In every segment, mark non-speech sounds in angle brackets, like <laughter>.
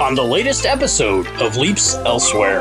on the latest episode of Leaps Elsewhere.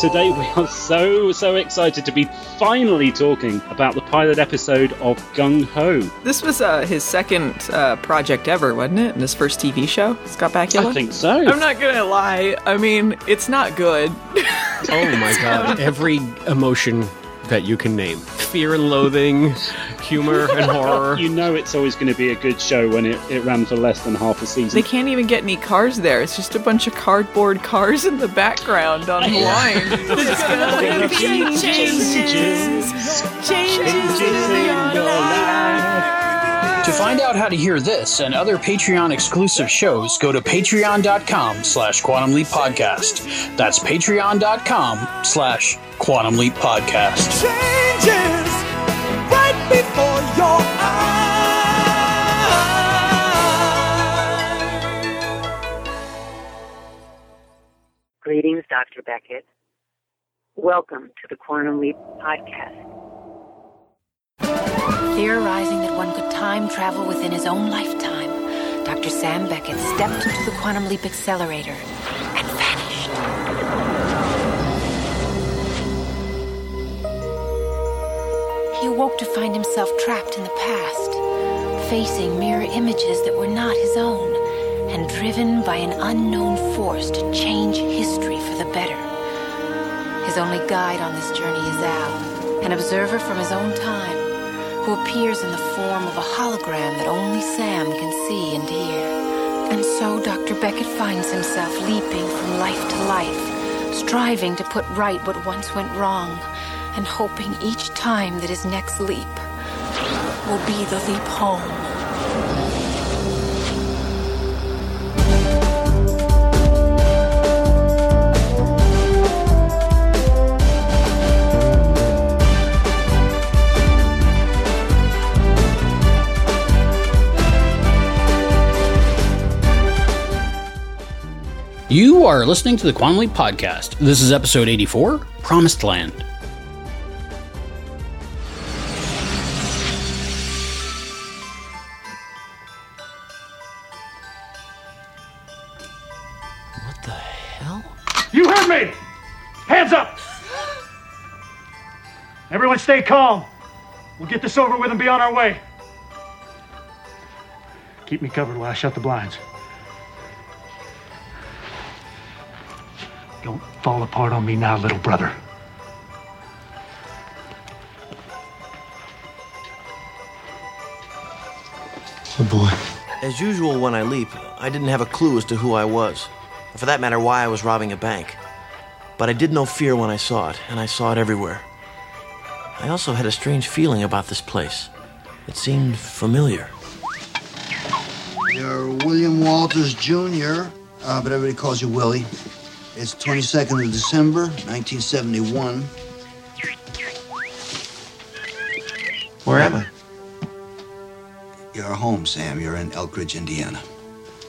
Today we are so, so excited to be finally talking about the pilot episode of Gung Ho. This was uh, his second uh, project ever, wasn't it? And his first TV show, Scott Bakula? I think so. I'm not gonna lie. I mean, it's not good. <laughs> Oh my god. Every emotion that you can name fear and loathing, humor <laughs> and horror. You know it's always going to be a good show when it, it ran for less than half a season. They can't even get any cars there. It's just a bunch of cardboard cars in the background on the <laughs> line. It's gonna be changes, changes in your life. To find out how to hear this and other Patreon exclusive shows, go to patreon.com slash quantum leap podcast. That's patreon.com slash quantum leap podcast. changes right before your eyes. Greetings, Dr. Beckett. Welcome to the Quantum Leap Podcast. Theorizing that one could time travel within his own lifetime, Dr. Sam Beckett stepped into the Quantum Leap Accelerator and vanished. He awoke to find himself trapped in the past, facing mirror images that were not his own, and driven by an unknown force to change history for the better. His only guide on this journey is Al, an observer from his own time, who appears in the form of a hologram that only Sam can see and hear. And so Dr. Beckett finds himself leaping from life to life, striving to put right what once went wrong, and hoping each time that his next leap will be the leap home. You are listening to the Quantum Leap Podcast. This is episode 84, Promised Land. What the hell? You heard me! Hands up! Everyone stay calm. We'll get this over with and be on our way. Keep me covered while I shut the blinds. Don't fall apart on me now, little brother. Oh boy. As usual, when I leap, I didn't have a clue as to who I was, or for that matter, why I was robbing a bank. But I did know fear when I saw it, and I saw it everywhere. I also had a strange feeling about this place. It seemed familiar. You're William Walters Jr., uh, but everybody calls you Willie. It's 22nd of December, 1971. Where am I? You're home, Sam. You're in Elk Ridge, Indiana.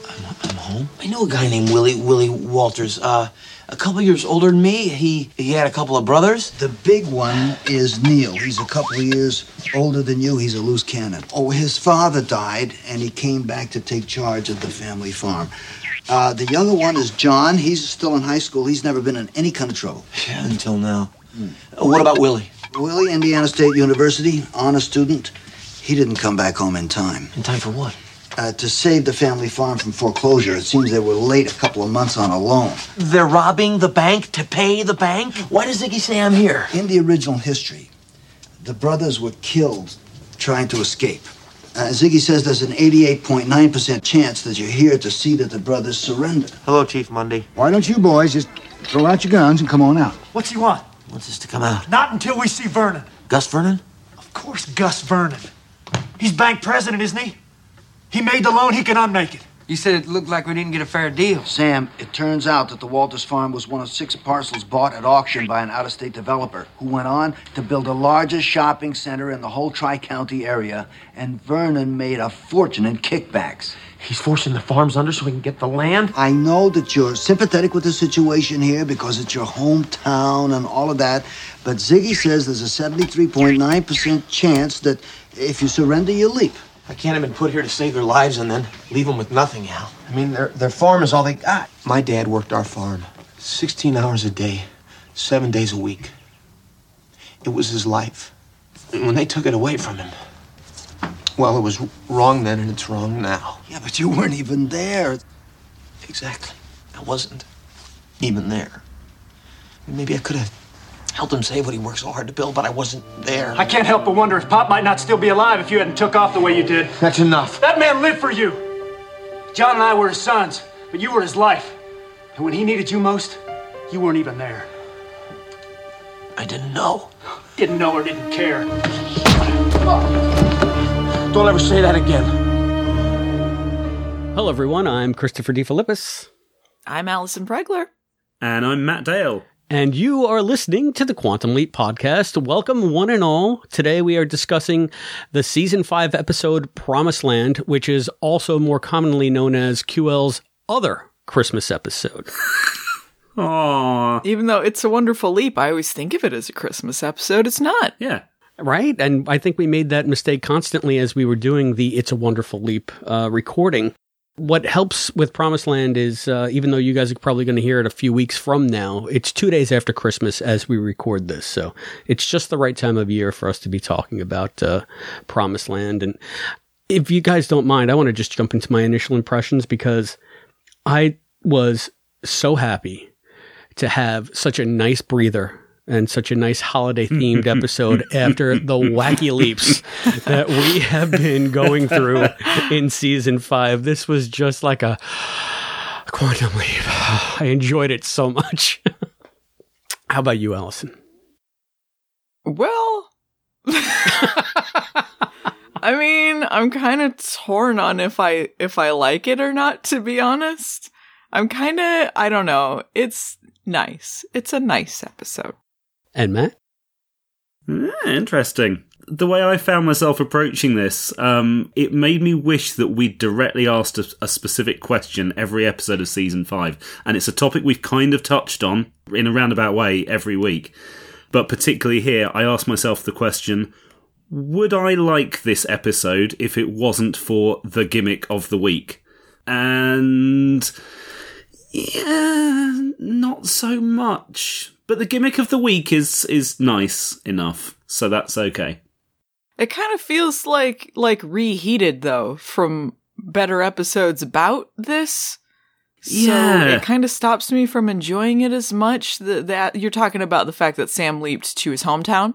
I'm home. I know a guy named Willie Willie Walters. Uh, a couple years older than me. He he had a couple of brothers. The big one is Neil. He's a couple of years older than you. He's a loose cannon. Oh, his father died, and he came back to take charge of the family farm. Uh, the younger one is John. He's still in high school. He's never been in any kind of trouble. Yeah, until now. Uh, what about Willie? Willie, Indiana State University, honor student. He didn't come back home in time. In time for what? Uh, to save the family farm from foreclosure, it seems they were late a couple of months on a loan. They're robbing the bank to pay the bank. Why does Ziggy say I'm here? In the original history, the brothers were killed trying to escape. Uh, Ziggy says there's an 88.9% chance that you're here to see that the brothers surrender. Hello, Chief Monday. Why don't you boys just throw out your guns and come on out? What's he want? Wants us to come out. Not until we see Vernon. Gus Vernon? Of course, Gus Vernon. He's bank president, isn't he? He made the loan, he can unmake it. You said it looked like we didn't get a fair deal. Sam, it turns out that the Walters farm was one of six parcels bought at auction by an out of state developer who went on to build the largest shopping center in the whole Tri County area, and Vernon made a fortune in kickbacks. He's forcing the farms under so we can get the land? I know that you're sympathetic with the situation here because it's your hometown and all of that, but Ziggy says there's a 73.9% chance that if you surrender, you leap. I can't have been put here to save their lives and then leave them with nothing, Al. I mean, their, their farm is all they got. My dad worked our farm 16 hours a day, seven days a week. It was his life. And when they took it away from him, well, it was wrong then and it's wrong now. Yeah, but you weren't even there. Exactly. I wasn't even there. Maybe I could have helped him save what he worked so hard to build, but I wasn't there. I can't help but wonder if Pop might not still be alive if you hadn't took off the way you did. That's enough. That man lived for you. John and I were his sons, but you were his life. And when he needed you most, you weren't even there. I didn't know. Didn't know or didn't care. Don't ever say that again. Hello, everyone. I'm Christopher DeFilippis. I'm Allison Pregler. And I'm Matt Dale. And you are listening to the Quantum Leap podcast. Welcome, one and all. Today we are discussing the season five episode Promised Land, which is also more commonly known as QL's other Christmas episode. <laughs> Aww. Even though it's a wonderful leap, I always think of it as a Christmas episode. It's not. Yeah. Right? And I think we made that mistake constantly as we were doing the It's a Wonderful Leap uh, recording. What helps with Promised Land is, uh, even though you guys are probably going to hear it a few weeks from now, it's two days after Christmas as we record this. So it's just the right time of year for us to be talking about uh, Promised Land. And if you guys don't mind, I want to just jump into my initial impressions because I was so happy to have such a nice breather and such a nice holiday themed episode <laughs> after the wacky leaps that we have been going through in season five. This was just like a quantum leap. I enjoyed it so much. How about you, Allison? Well, <laughs> I mean, I'm kind of torn on if I if I like it or not. To be honest, I'm kind of I don't know. It's nice. It's a nice episode. And Matt? Interesting. The way I found myself approaching this, um, it made me wish that we'd directly asked a, a, specific question every episode of season five. And it's a topic we've kind of touched on in a roundabout way every week. But particularly here, I asked myself the question would I like this episode if it wasn't for the gimmick of the week? And. Yeah, not so much. But the gimmick of the week is is nice enough, so that's okay. It kind of feels like like reheated though from better episodes about this. So Yeah. it kind of stops me from enjoying it as much. That, that you're talking about the fact that Sam leaped to his hometown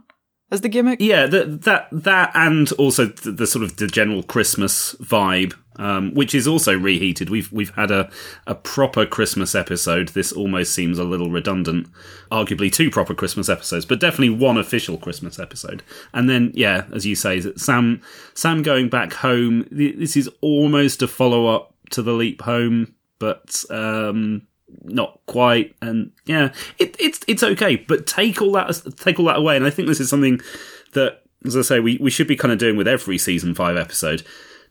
as the gimmick. Yeah, that that that, and also the, the sort of the general Christmas vibe, um, which is also reheated. We've we've had a a proper Christmas episode. This almost seems a little redundant. Arguably two proper Christmas episodes, but definitely one official Christmas episode. And then, yeah, as you say, Sam Sam going back home. This is almost a follow up to the leap home, but um, not quite. And yeah, it, it's it's okay, but take all that take all that away. And I think this is something that, as I say, we we should be kind of doing with every season five episode.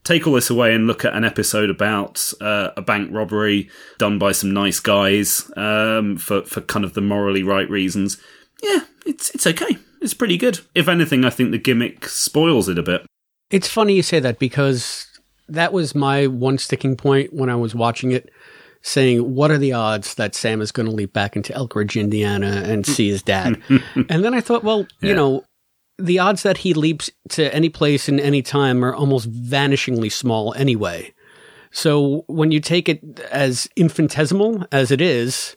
Take all this away and look at an episode about uh, a bank robbery done by some nice guys um, for for kind of the morally right reasons. Yeah, it's it's okay. It's pretty good. If anything, I think the gimmick spoils it a bit. It's funny you say that because that was my one sticking point when I was watching it, saying, What are the odds that Sam is going to leap back into Elk Ridge, Indiana and see his dad? <laughs> and then I thought, well, you know, the odds that he leaps to any place in any time are almost vanishingly small anyway. So when you take it as infinitesimal as it is,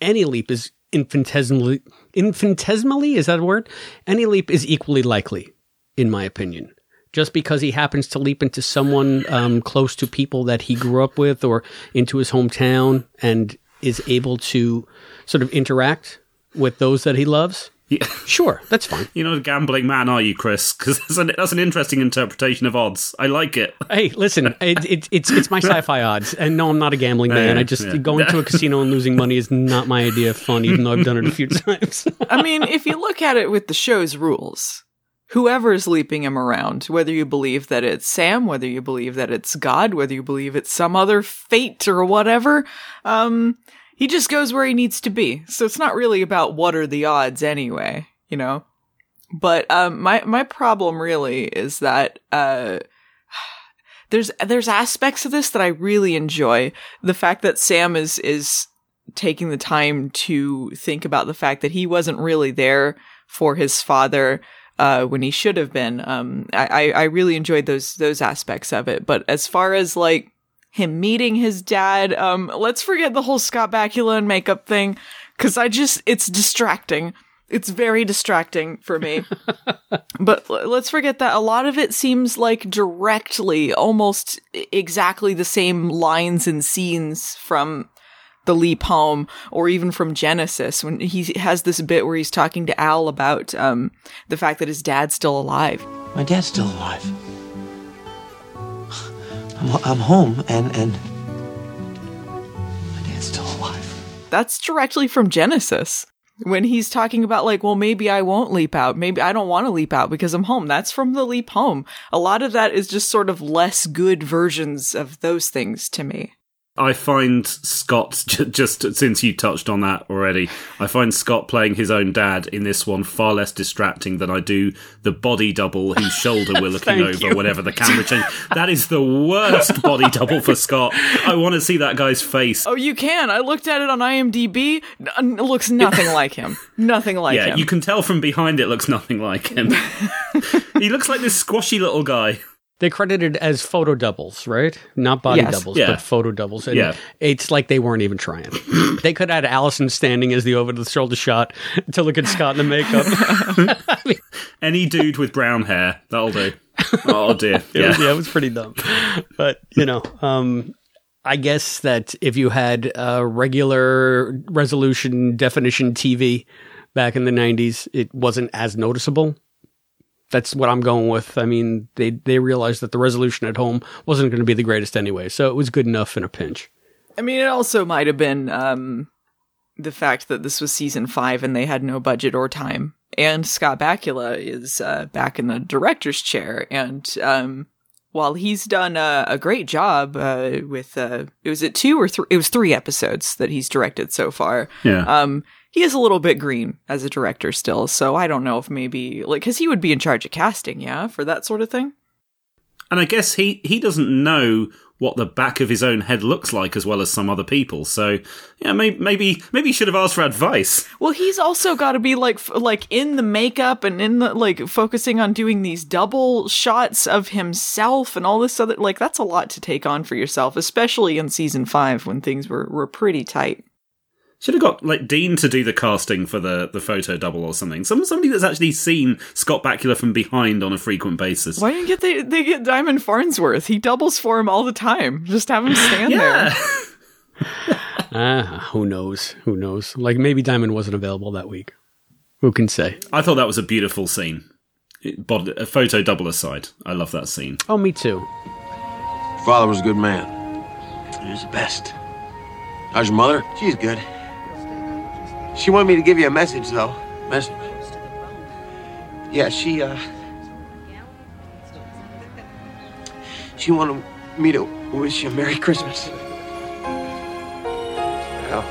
any leap is infinitesimally infinitesimally is that a word? Any leap is equally likely, in my opinion. Just because he happens to leap into someone um, close to people that he grew up with or into his hometown and is able to sort of interact with those that he loves. Yeah. <laughs> Sure, that's fine. You're not a gambling man, are you, Chris? Because that's an, that's an interesting interpretation of odds. I like it. Hey, listen, it, it, it's it's my sci-fi <laughs> odds, and no, I'm not a gambling man. Yeah, I just yeah. going to a <laughs> casino and losing money is not my idea of fun, even though I've done it a few times. I mean, if you look at it with the show's rules, whoever's leaping him around, whether you believe that it's Sam, whether you believe that it's God, whether you believe it's some other fate or whatever, um, he just goes where he needs to be. So it's not really about what are the odds anyway, you know? But um, my my problem really is that uh, <sighs> there's there's aspects of this that I really enjoy. The fact that Sam is is taking the time to think about the fact that he wasn't really there for his father uh, when he should have been. Um, I, I really enjoyed those those aspects of it. But as far as like him meeting his dad, um, let's forget the whole Scott Bakula and makeup thing because I just it's distracting. It's very distracting for me. <laughs> but let's forget that a lot of it seems like directly, almost exactly the same lines and scenes from the leap home or even from Genesis when he has this bit where he's talking to Al about um, the fact that his dad's still alive. My dad's still alive. I'm, I'm home and and my dad's still alive. That's directly from Genesis. When he's talking about like, well, maybe I won't leap out. Maybe I don't want to leap out because I'm home. That's from the leap home. A lot of that is just sort of less good versions of those things to me. I find Scott, <laughs> just since you touched on that already, I find Scott playing his own dad in this one far less distracting than I do the body double whose <laughs> shoulder we're looking over you. whenever the camera changes. That is the worst body double for Scott. I want to see that guy's face. Oh, you can. I looked at it on IMDb. It looks nothing like him. Nothing like yeah, him. you can tell from behind it looks nothing like him. <laughs> he looks like this squashy little guy. They credited as photo doubles, right? Not body Yes. doubles, Yeah. but photo doubles. And Yeah. it's like they weren't even trying. <laughs> they could have had Allison standing as the over the shoulder shot to look at Scott in the makeup. <laughs> <laughs> Any dude with brown hair, that'll do. Oh dear. It Yeah. was, yeah, it was pretty dumb. But, you know, um, I guess that if you had a regular resolution definition TV back in the 90s, it wasn't as noticeable. That's what I'm going with. I mean, they, they realized that the resolution at home wasn't going to be the greatest anyway, so it was good enough in a pinch. I mean, it also might have been um, the fact that this was season five and they had no budget or time. And Scott Bakula is uh, back in the director's chair. And um, while he's done a, a great job uh, with, uh, it was it two or three? It was three episodes that he's directed so far. Yeah. Um, he is a little bit green as a director still. So I don't know if maybe, like, because he would be in charge of casting, yeah, for that sort of thing. And I guess he, he doesn't know what the back of his own head looks like as well as some other people. So, yeah, maybe maybe, maybe he should have asked for advice. Well, he's also got to be like f- like in the makeup and in the like focusing on doing these double shots of himself and all this other like that's a lot to take on for yourself, especially in season 5 when things were were pretty tight. Should have got like Dean to do the casting for the, the photo double or something. Some somebody that's actually seen Scott Bakula from behind on a frequent basis. Why didn't you get they, they get Diamond Farnsworth? He doubles for him all the time. Just have him stand Yeah. there. <laughs> Ah, who knows? Who knows? Like maybe Diamond wasn't available that week. Who can say? I thought that was a beautiful scene. It, bod- a photo double aside, I love that scene. Oh, me too. Father was a good man. He was the best. How's your mother? She's good. She wanted me to give you a message, though. Message. Yeah, she, uh. She wanted me to wish you a Merry Christmas. Well,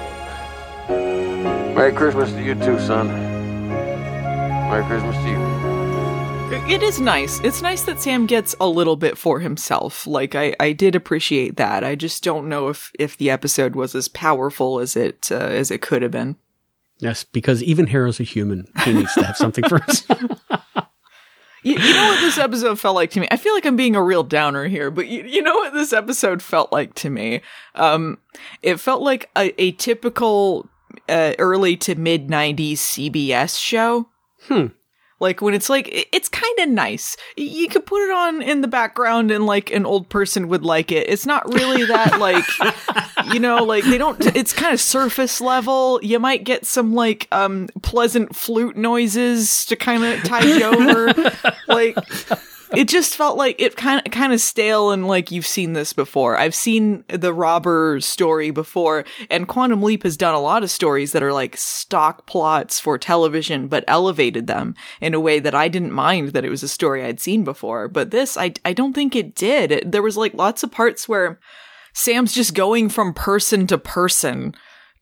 Merry Christmas to you too, son. Merry Christmas to you. It is nice. It's nice that Sam gets a little bit for himself. Like I, I did appreciate that. I just don't know if if the episode was as powerful as it uh, as it could have been. Yes, because even Hero's a human. He needs to have something for us. <laughs> You, you know what this episode felt like to me? I feel like I'm being a real downer here, but you, you know what this episode felt like to me? Um, it felt like a, a typical uh, early to mid 90s CBS show. Hmm. Like when it's like, it's kind of nice. You could put it on in the background and like an old person would like it. It's not really that like, <laughs> you know, like they don't, it's kind of surface level. You might get some like, um, pleasant flute noises to kind of tide you over. <laughs> like, it just felt like it kind of kind of stale and like you've seen this before. I've seen the robber story before, and Quantum Leap has done a lot of stories that are like stock plots for television, but elevated them in a way that I didn't mind that it was a story I'd seen before. But this, I I don't think it did. It, there was like lots of parts where Sam's just going from person to person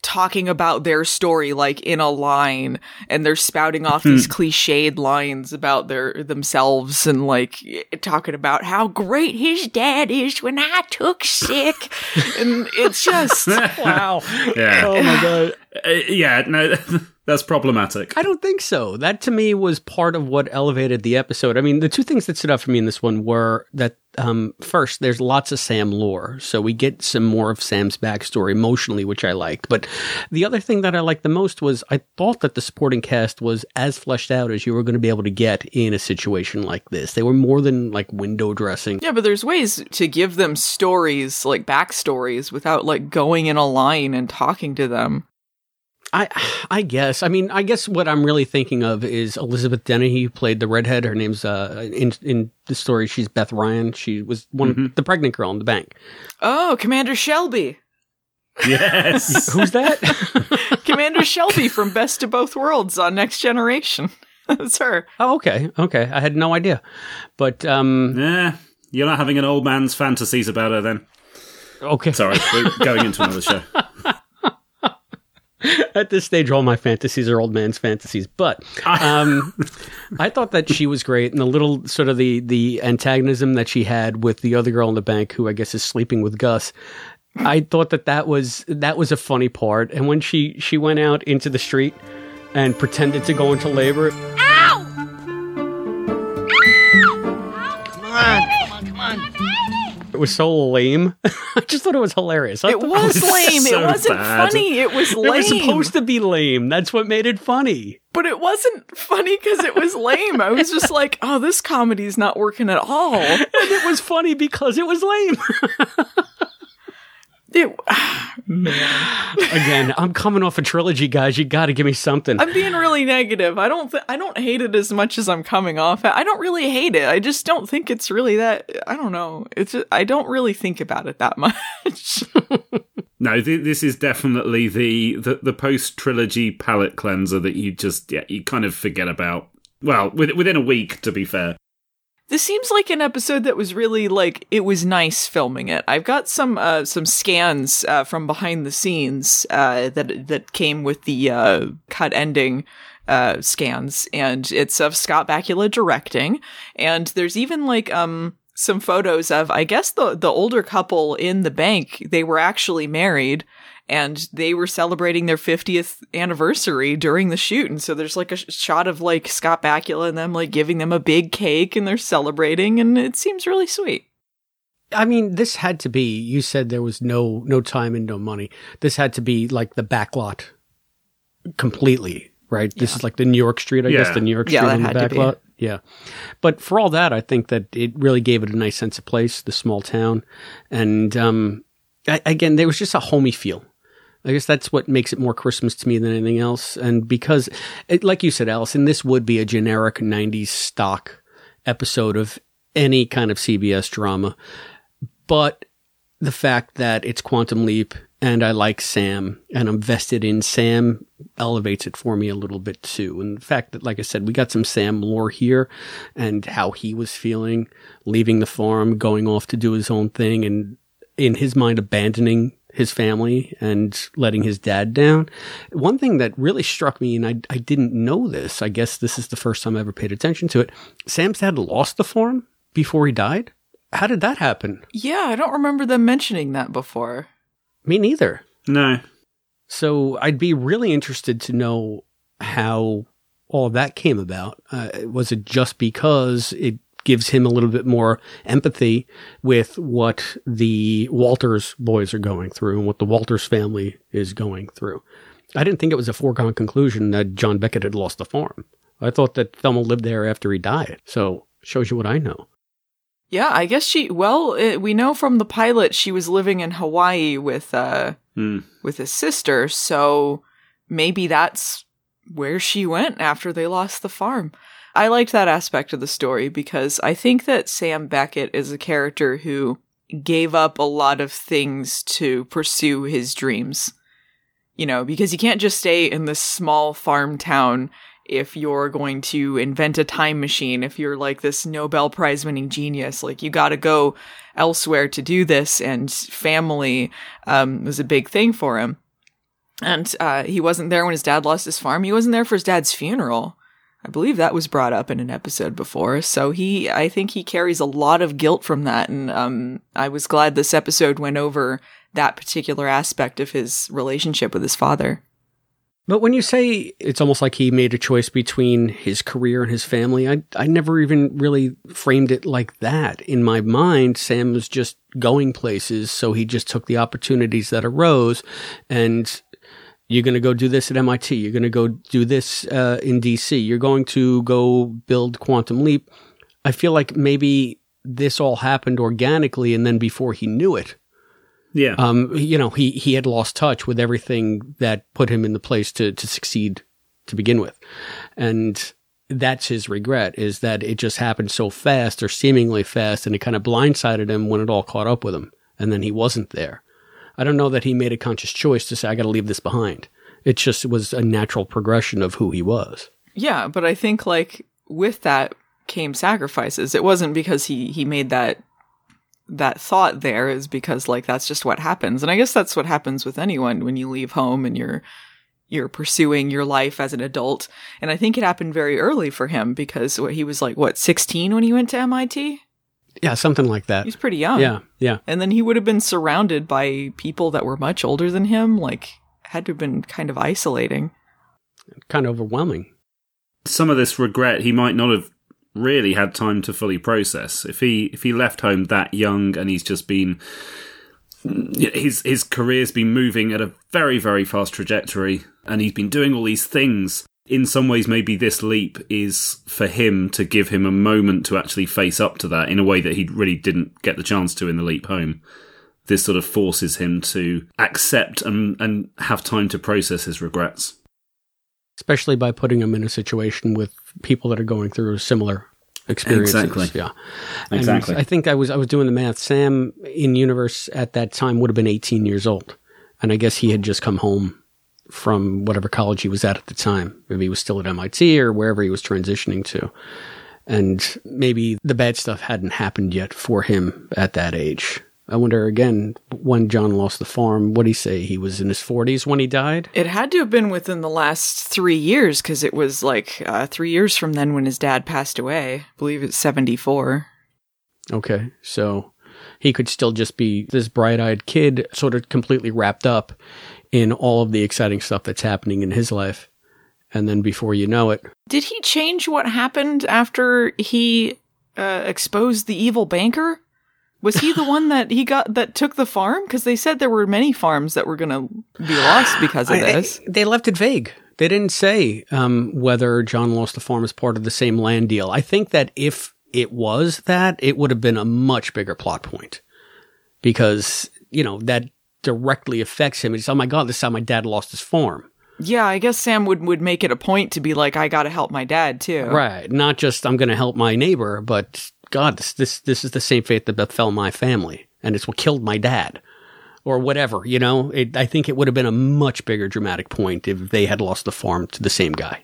talking about their story like in a line and they're spouting off Hmm. these cliched lines about their themselves and like talking about how great his dad is when I took sick <laughs> and it's just wow Yeah. oh my god <laughs> Uh, yeah, no, <laughs> that's problematic. I don't think so. That to me was part of what elevated the episode. I mean, the two things that stood out for me in this one were that um, first, there's lots of Sam lore, so we get some more of Sam's backstory emotionally, which I liked. But the other thing that I liked the most was I thought that the supporting cast was as fleshed out as you were going to be able to get in a situation like this. They were more than like window dressing. Yeah, but there's ways to give them stories, like backstories, without like going in a line and talking to them. I I guess. I mean, I guess what I'm really thinking of is Elizabeth Dennehy who played the redhead. Her name's uh in in the story she's Beth Ryan. She was one of the pregnant girl in the bank. Oh, Commander Shelby. Yes. <laughs> Who's that? <laughs> Commander Shelby from Best of Both Worlds on Next Generation. <laughs> That's her. Oh, okay. Okay. I had no idea. But um Yeah, you're not having an old man's fantasies about her then. Okay. Sorry, we're going into another show. At this stage all my fantasies are old man's fantasies. But um <laughs> I thought that she was great and the little sort of the the antagonism that she had with the other girl in the bank who I guess is sleeping with Gus. I thought that that was that was a funny part and when she she went out into the street and pretended to go into labor It was so lame. <laughs> I just thought it was hilarious. I It thought was lame. It wasn't funny. It was lame. It was supposed to be lame. That's what made it funny. But it wasn't funny because it was lame. I was just like, oh, this comedy's not working at all. <laughs> And it was funny because it was lame. <laughs> It, <sighs> Again, I'm coming off a trilogy, guys. You got to give me something. I'm being really negative. I don't. Th- I don't hate it as much as I'm coming off. I don't really hate it. I just don't think it's really that. I don't know. It's. Just, I don't really think about it that <laughs> much. No, th- this is definitely the the, the post trilogy palette cleanser that you just yeah you kind of forget about. Well, with, within a week, to be fair. This seems like an episode that was really like it was nice filming it. I've got some uh, some scans uh, from behind the scenes uh, that that came with the uh, cut ending uh, scans, and it's of Scott Bakula directing. And there's even like um some photos of I guess the the older couple in the bank. They were actually married. And they were celebrating their 50th anniversary during the shoot. And so there's like a sh- shot of like Scott Bakula and them like giving them a big cake and they're celebrating. And it seems really sweet. I mean, this had to be. You said there was no no time and no money. This had to be like the backlot completely, right? This is like the New York Street, I Yeah. guess, the New York Yeah, Street that on the had to backlot. Yeah, but for all that, I think that it really gave it a nice sense of place, the small town, and um, I, again, there was just a homey feel. I guess that's what makes it more Christmas to me than anything else. And because, it, like you said, Allison, this would be a generic 90s stock episode of any kind of CBS drama. But the fact that it's Quantum Leap and I like Sam and I'm vested in Sam elevates it for me a little bit too. And the fact that, like I said, we got some Sam lore here and how he was feeling leaving the farm, going off to do his own thing and in his mind abandoning his family and letting his dad down. One thing that really struck me, and I, I didn't know this, I guess this is the first time I ever paid attention to it. Sam's dad lost the farm before he died. How did that happen? Yeah, I don't remember them mentioning that before. Me neither. No. So I'd be really interested to know how all that came about. Uh, was it just because it gives him a little bit more empathy with what the Walters boys are going through and what the Walters family is going through? I didn't think it was a foregone conclusion that John Beckett had lost the farm. I thought that Thelma lived there after he died. So shows you what I know. Yeah, I guess she. Well, it, we know from the pilot she was living in Hawaii with uh Hmm. with his sister, so maybe that's where she went after they lost the farm. I liked that aspect of the story because I think that Sam Beckett is a character who gave up a lot of things to pursue his dreams. You know, because you can't just stay in this small farm town if you're going to invent a time machine, if you're like this Nobel Prize winning genius, like you got to go elsewhere to do this. And family um, was a big thing for him. And uh, he wasn't there when his dad lost his farm. He wasn't there for his dad's funeral. I believe that was brought up in an episode before. So he, I think he carries a lot of guilt from that. And um, I was glad this episode went over that particular aspect of his relationship with his father. But when you say it's almost like he made a choice between his career and his family, I, I never even really framed it like that. In my mind, Sam was just going places, so he just took the opportunities that arose. And you're going to go do this at MIT. You're going to go do this uh, in DC. You're going to go build Quantum Leap. I feel like maybe this all happened organically, and then before he knew it, Yeah. um, you know, he, he had lost touch with everything that put him in the place to, to succeed to begin with. And that's his regret is that it just happened so fast or seemingly fast and it kind of blindsided him when it all caught up with him. And then he wasn't there. I don't know that he made a conscious choice to say, I got to leave this behind. It just was a natural progression of who he was. Yeah, but I think like with that came sacrifices. It wasn't because he he made that that thought there is because like that's just what happens. And I guess that's what happens with anyone when you leave home and you're you're pursuing your life as an adult. And I think it happened very early for him because what, he was like what 16 when he went to MIT. Yeah, something like that. He's pretty young. Yeah, yeah. And then he would have been surrounded by people that were much older than him. Like had to have been kind of isolating. Kind of overwhelming. some of this regret he might not have really had time to fully process if he if he left home that young and he's just been his his career's been moving at a very very fast trajectory and he's been doing all these things in some ways maybe this leap is for him to give him a moment to actually face up to that in a way that he really didn't get the chance to in the leap home this sort of forces him to accept and and have time to process his regrets especially by putting him in a situation with people that are going through similar experiences. Exactly. Yeah. And Exactly. I think I was I was doing the math. Sam in universe at that time would have been 18 years old, and I guess he had just come home from whatever college he was at at the time. Maybe he was still at MIT or wherever he was transitioning to. And maybe the bad stuff hadn't happened yet for him at that age. I wonder again when John lost the farm. What would he say? He was in his 40s when he died. It had to have been within the last three years because it was like uh, three years from then when his dad passed away. I believe it's 74. Okay, so he could still just be this bright eyed kid, sort of completely wrapped up in all of the exciting stuff that's happening in his life. And then before you know it, Did he change what happened after he uh, exposed the evil banker? Was he the <laughs> one that he got that took the farm? Because they said there were many farms that were going to be lost because of I- this. they left it vague. They didn't say um, whether John lost the farm as part of the same land deal. I think that if it was that, it would have been a much bigger plot point because, you know, that directly affects him. It's, oh my God, this is how my dad lost his farm. Yeah, I guess Sam would would make it a point to be like, I got to help my dad too. Right. Not just I'm going to help my neighbor, but God, this, this this is the same fate that befell my family, and it's what killed my dad, or whatever. You know, it, I think it would have been a much bigger dramatic point if they had lost the farm to the same guy.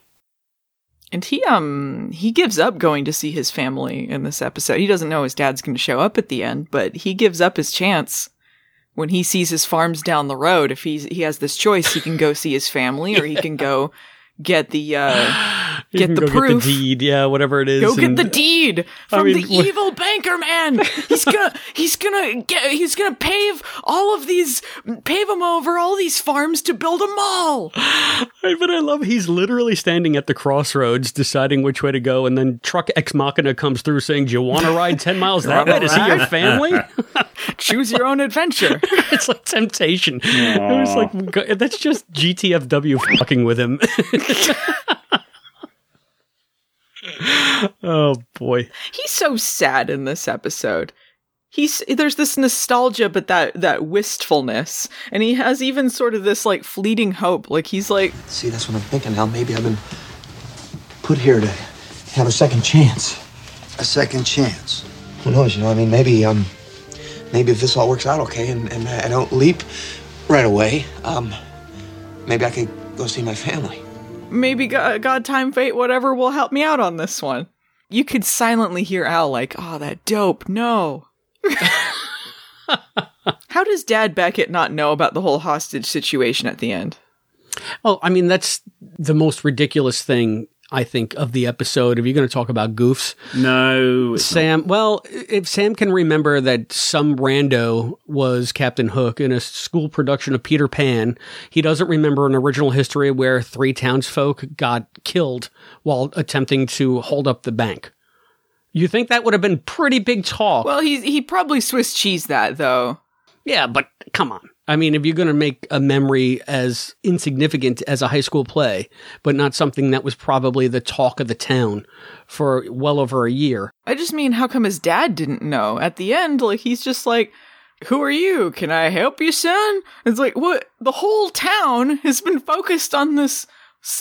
And he um he gives up going to see his family in this episode. He doesn't know his dad's going to show up at the end, but he gives up his chance when he sees his farms down the road. If he's he has this choice, he can go see his family or he can go get the uh <gasps> get the go proof. get the deed, yeah, whatever it is. Go get the deed I from mean, the what- evil banker man. He's gonna <laughs> he's gonna get he's gonna pave all of these pave them over all these farms to build a mall. Right, but I love he's literally standing at the crossroads deciding which way to go, and then truck ex machina comes through saying, "Do you want to ride ten miles that way to see your family?" <laughs> Choose your own adventure. <laughs> it's like temptation. It was like that's just GTFW fucking with him. <laughs> oh boy. He's so sad in this episode. He's there's this nostalgia, but that that wistfulness, and he has even sort of this like fleeting hope. Like he's like, See, that's what I'm thinking now. Maybe I've been put here to have a second chance. A second chance. Who knows? You know, I mean, maybe um, maybe if this all works out okay, and, and I don't leap right away, um, maybe I could go see my family. Maybe God, God, time, fate, whatever will help me out on this one. You could silently hear Al like, "Oh, that dope, no." <laughs> How does Dad Beckett not know about the whole hostage situation at the end? Well, I mean, that's the most ridiculous thing. I think of the episode. If you're going to talk about goofs, no, Sam. Well, if Sam can remember that some rando was Captain Hook in a school production of Peter Pan, he doesn't remember an original history where three townsfolk got killed while attempting to hold up the bank. You think that would have been pretty big talk? Well, he he probably Swiss cheese that though. Yeah, but come on. I mean, if you're going to make a memory as insignificant as a high school play, but not something that was probably the talk of the town for well over a year. I just mean, how come his dad didn't know? At the end, like, he's just like, who are you? Can I help you, son? It's like, what? The whole town has been focused on this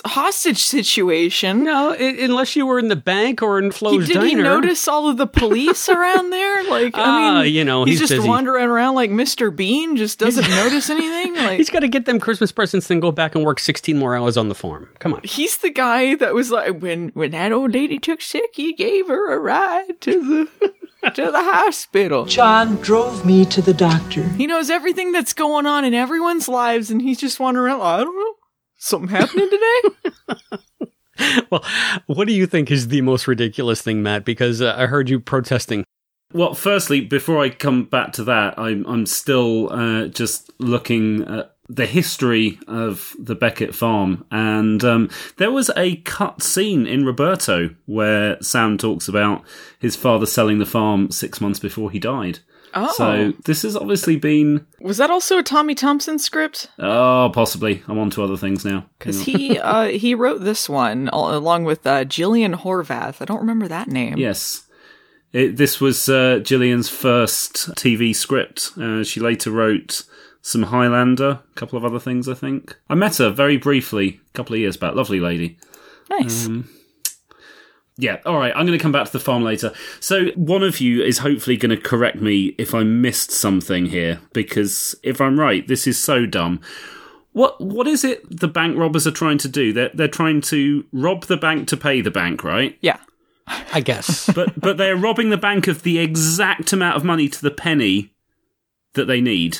hostage situation. No, it, unless you were in the bank or in Flo's he, did diner. he notice all of the police around there? <laughs> Like, I Ah, mean, you know, he's, he's just busy. wandering around like Mr. Bean, just doesn't <laughs> notice anything. Like, He's got to get them Christmas presents, then go back and work 16 more hours on the farm. Come on. he's the guy that was like, when when that old lady took sick, he gave her a ride to the <laughs> to the hospital. John drove me to the doctor. He knows everything that's going on in everyone's lives, and he's just wandering around. I don't know. Something happening today? <laughs> Well, what do you think is the most ridiculous thing, Matt? Because uh, I heard you protesting. Well, firstly, before I come back to that, I'm I'm still uh, just looking at the history of the Beckett farm, and um, there was a cut scene in Roberto where Sam talks about his father selling the farm six months before he died. Oh. So this has obviously been Was that also a Tommy Thompson script? oh possibly I'm on to other things now Because he <laughs> uh, he wrote this one along with uh, Gillian Horvath. I don't remember that name. Yes. It, this was uh, Gillian's first TV script. Uh, she later wrote some Highlander, a couple of other things, I think. I met her very briefly a couple of years back. Lovely lady. Nice. Um, yeah, all right. I'm going to come back to the farm later. So, one of you is hopefully going to correct me if I missed something here, because if I'm right, this is so dumb. What what is it the bank robbers are trying to do? They're they're trying to rob the bank to pay the bank, right? Yeah. I guess. <laughs> but but they're robbing the bank of the exact amount of money to the penny that they need.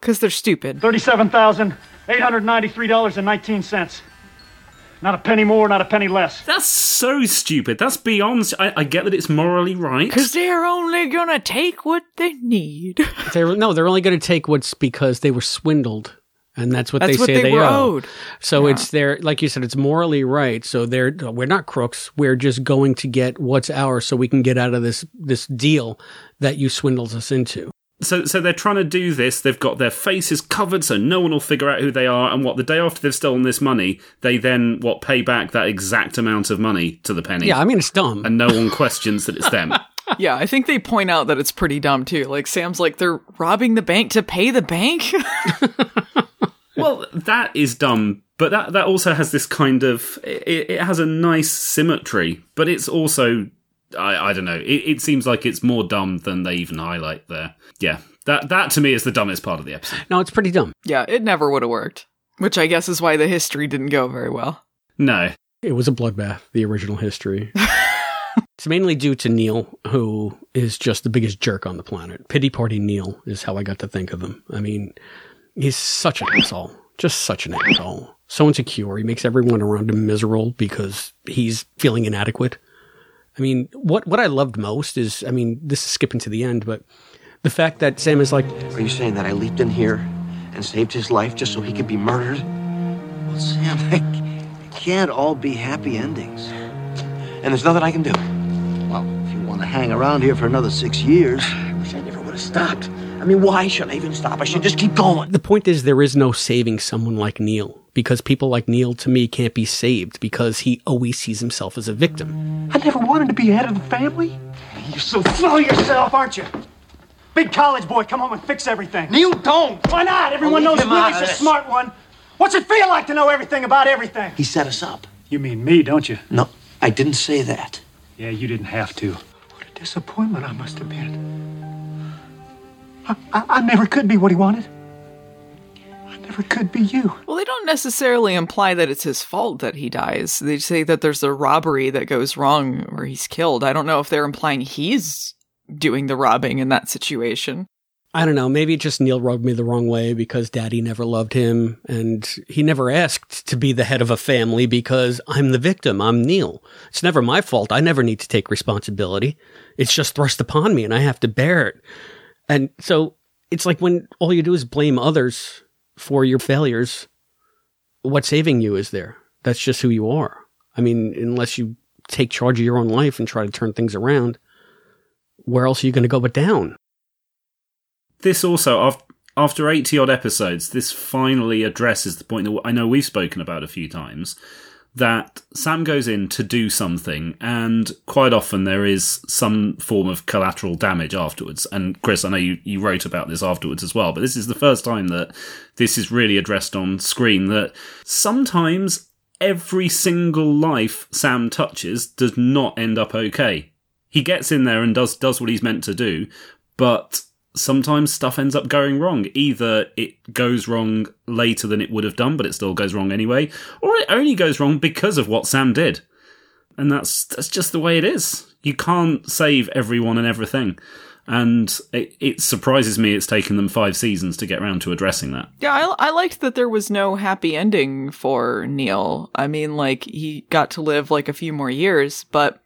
Because they're stupid. Thirty-seven thousand eight hundred ninety-three dollars and nineteen cents. Not a penny more, not a penny less. That's so stupid. That's beyond. I, I get that it's morally right. Because they're only gonna take what they need. <laughs> They're, no, they're only going to take what's because they were swindled. And that's what That's they what say they they, were owe. owed. So Yeah. it's their, like you said, it's morally right. So they're, we're not crooks. We're just going to get what's ours so we can get out of this, this deal that you swindled us into. So, so they're trying to do this. They've got their faces covered, so no one will figure out who they are. And what the day after they've stolen this money, they then what pay back that exact amount of money to the penny. Yeah, I mean, it's dumb. and no one questions that it's them. <laughs> yeah, I think they point out that it's pretty dumb too. Like Sam's like they're robbing the bank to pay the bank. <laughs> well, that is dumb, but that that also has this kind of it, it has a nice symmetry, but it's also I, I don't know. It, it seems like it's more dumb than they even highlight there. Yeah, that that to me is the dumbest part of the episode. No, it's pretty dumb. yeah, it never would have worked. Which I guess is why the history didn't go very well. No, It was a bloodbath, the original history. <laughs> it's mainly due to Neil, who is just the biggest jerk on the planet. Pity Party Neil is how I got to think of him. I mean, he's such an asshole. Just such an asshole. So insecure. He makes everyone around him miserable because he's feeling inadequate. I mean, what, what I loved most is, I mean, this is skipping to the end, but the fact that Sam is like, Are you saying that I leaped in here and saved his life just so he could be murdered? Well, Sam, <laughs> it can't all be happy endings. And there's nothing I can do. Well, if you want to hang around here for another six years. I wish I never would have stopped. I mean, why should I even stop? I should just keep going. The point is, there is no saving someone like Neil because people like Neil, to me, can't be saved because he always sees himself as a victim. I never wanted to be head of the family. You're so full of yourself, aren't you? Big college boy, come home and fix everything. Neil, don't! Why not? Everyone knows him out Willie's a smart one. What's it feel like to know everything about everything? He set us up. You mean me, don't you? No, I didn't say that. Yeah, you didn't have to. What a disappointment I must have been. I, I, I never could be what he wanted. I never could be you. Well, they don't necessarily imply that it's his fault that he dies. They say that there's a robbery that goes wrong where he's killed. I don't know if they're implying he's doing the robbing in that situation. I don't know. Maybe just Neil rubbed me the wrong way because daddy never loved him and he never asked to be the head of a family because I'm the victim. I'm Neil. It's never my fault. I never need to take responsibility. It's just thrust upon me and I have to bear it. And so it's like when all you do is blame others for your failures, what saving you is there? That's just who you are. I mean, unless you take charge of your own life and try to turn things around, where else are you going to go but down? This also, after 80 odd episodes, this finally addresses the point that I know we've spoken about a few times that Sam goes in to do something, and quite often there is some form of collateral damage afterwards. And Chris, I know you, you wrote about this afterwards as well, but this is the first time that this is really addressed on screen that sometimes every single life Sam touches does not end up okay. He gets in there and does does what he's meant to do, but sometimes stuff ends up going wrong. Either it goes wrong later than it would have done, but it still goes wrong anyway, or it only goes wrong because of what Sam did. And that's that's just the way it is. You can't save everyone and everything. And it, it surprises me it's taken them five seasons to get around to addressing that. Yeah, I, I liked that there was no happy ending for Neil. I mean, like, he got to live like a few more years, but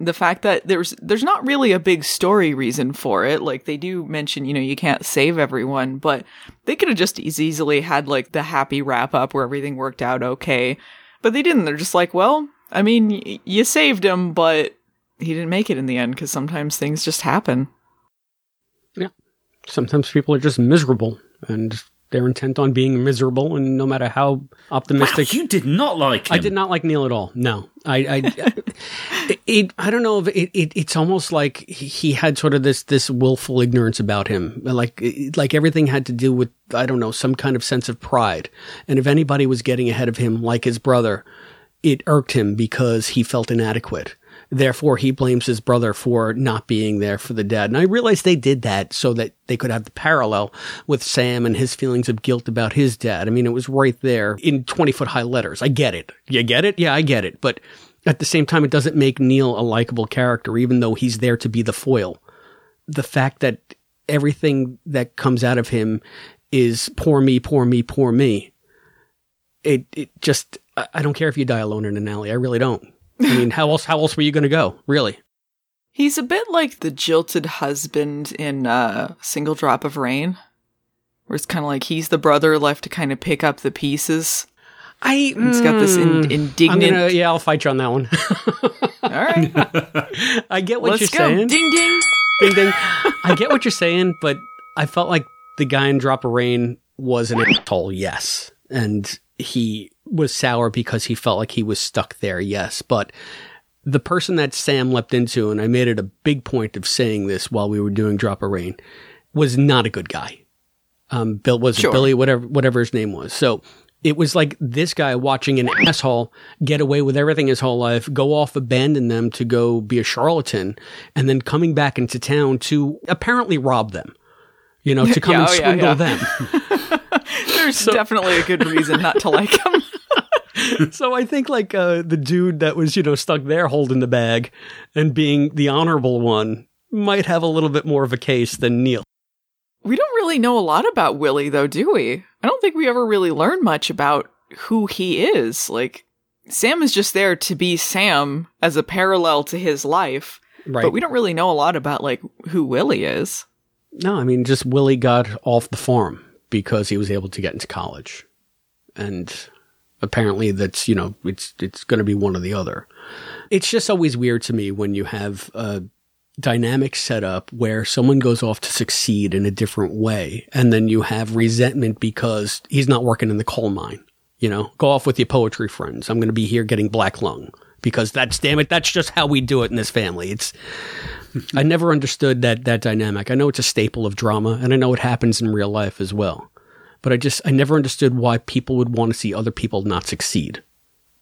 the fact that there's there's not really a big story reason for it. Like they do mention, you know, you can't save everyone, but they could have just as easily had like the happy wrap up where everything worked out okay. But they didn't. They're just like, well, I mean, y- you saved him, but he didn't make it in the end because sometimes things just happen. Yeah. Sometimes people are just miserable and they're intent on being miserable, and no matter how optimistic. Wow, you did not like him. I did not like Neil at all. No, I, I, <laughs> it, it, I don't know if it, it, it's almost like he had sort of this this willful ignorance about him, like like everything had to do with I don't know some kind of sense of pride, and if anybody was getting ahead of him, like his brother, it irked him because he felt inadequate. Therefore, he blames his brother for not being there for the dead. And I realized they did that so that they could have the parallel with Sam and his feelings of guilt about his dad. I mean, it was right there in 20 foot high letters. I get it. You get it? Yeah, I get it. But at the same time, it doesn't make Neil a likable character, even though he's there to be the foil. The fact that everything that comes out of him is poor me, poor me, poor me. It, it just, I don't care if you die alone in an alley. I really don't. I mean, how else? How else were you going to go? Really? He's a bit like the jilted husband in uh, "Single Drop of Rain," where it's kind of like he's the brother left to kind of pick up the pieces. I it's got this in, indignant. Gonna, yeah, I'll fight you on that one. <laughs> All right, <laughs> I get what Let's you're go. saying. Ding ding, ding ding. I get what you're saying, but I felt like the guy in Drop of Rain was an asshole. Yes, and he was sour because he felt like he was stuck there, yes. But the person that Sam leapt into, and I made it a big point of saying this while we were doing Drop of Rain, was not a good guy. Um, Bill was Sure. Billy, whatever whatever his name was. So it was like this guy watching an asshole get away with everything his whole life, go off, abandon them to go be a charlatan, and then coming back into town to apparently rob them. You know, to <laughs> come Yeah, and oh, swindle yeah. them. <laughs> There's definitely a good reason not to like him. <laughs> <laughs> so I think like uh, the dude that was you know stuck there holding the bag and being the honorable one might have a little bit more of a case than Neil. We don't really know a lot about Willie, though, do we? I don't think we ever really learn much about who he is. Like, Sam is just there to be Sam as a parallel to his life. Right. But we don't really know a lot about, like, who Willie is. No, I mean just Willie got off the farm because he was able to get into college, and apparently that's you know it's it's going to be one or the other. It's just always weird to me when you have a dynamic setup where someone goes off to succeed in a different way, and then you have resentment because he's not working in the coal mine. You know, go off with your poetry friends. I'm going to be here getting black lung because that's damn it. That's just how we do it in this family. It's I never understood that that dynamic. I know it's a staple of drama, and I know it happens in real life as well. But I just I never understood why people would want to see other people not succeed.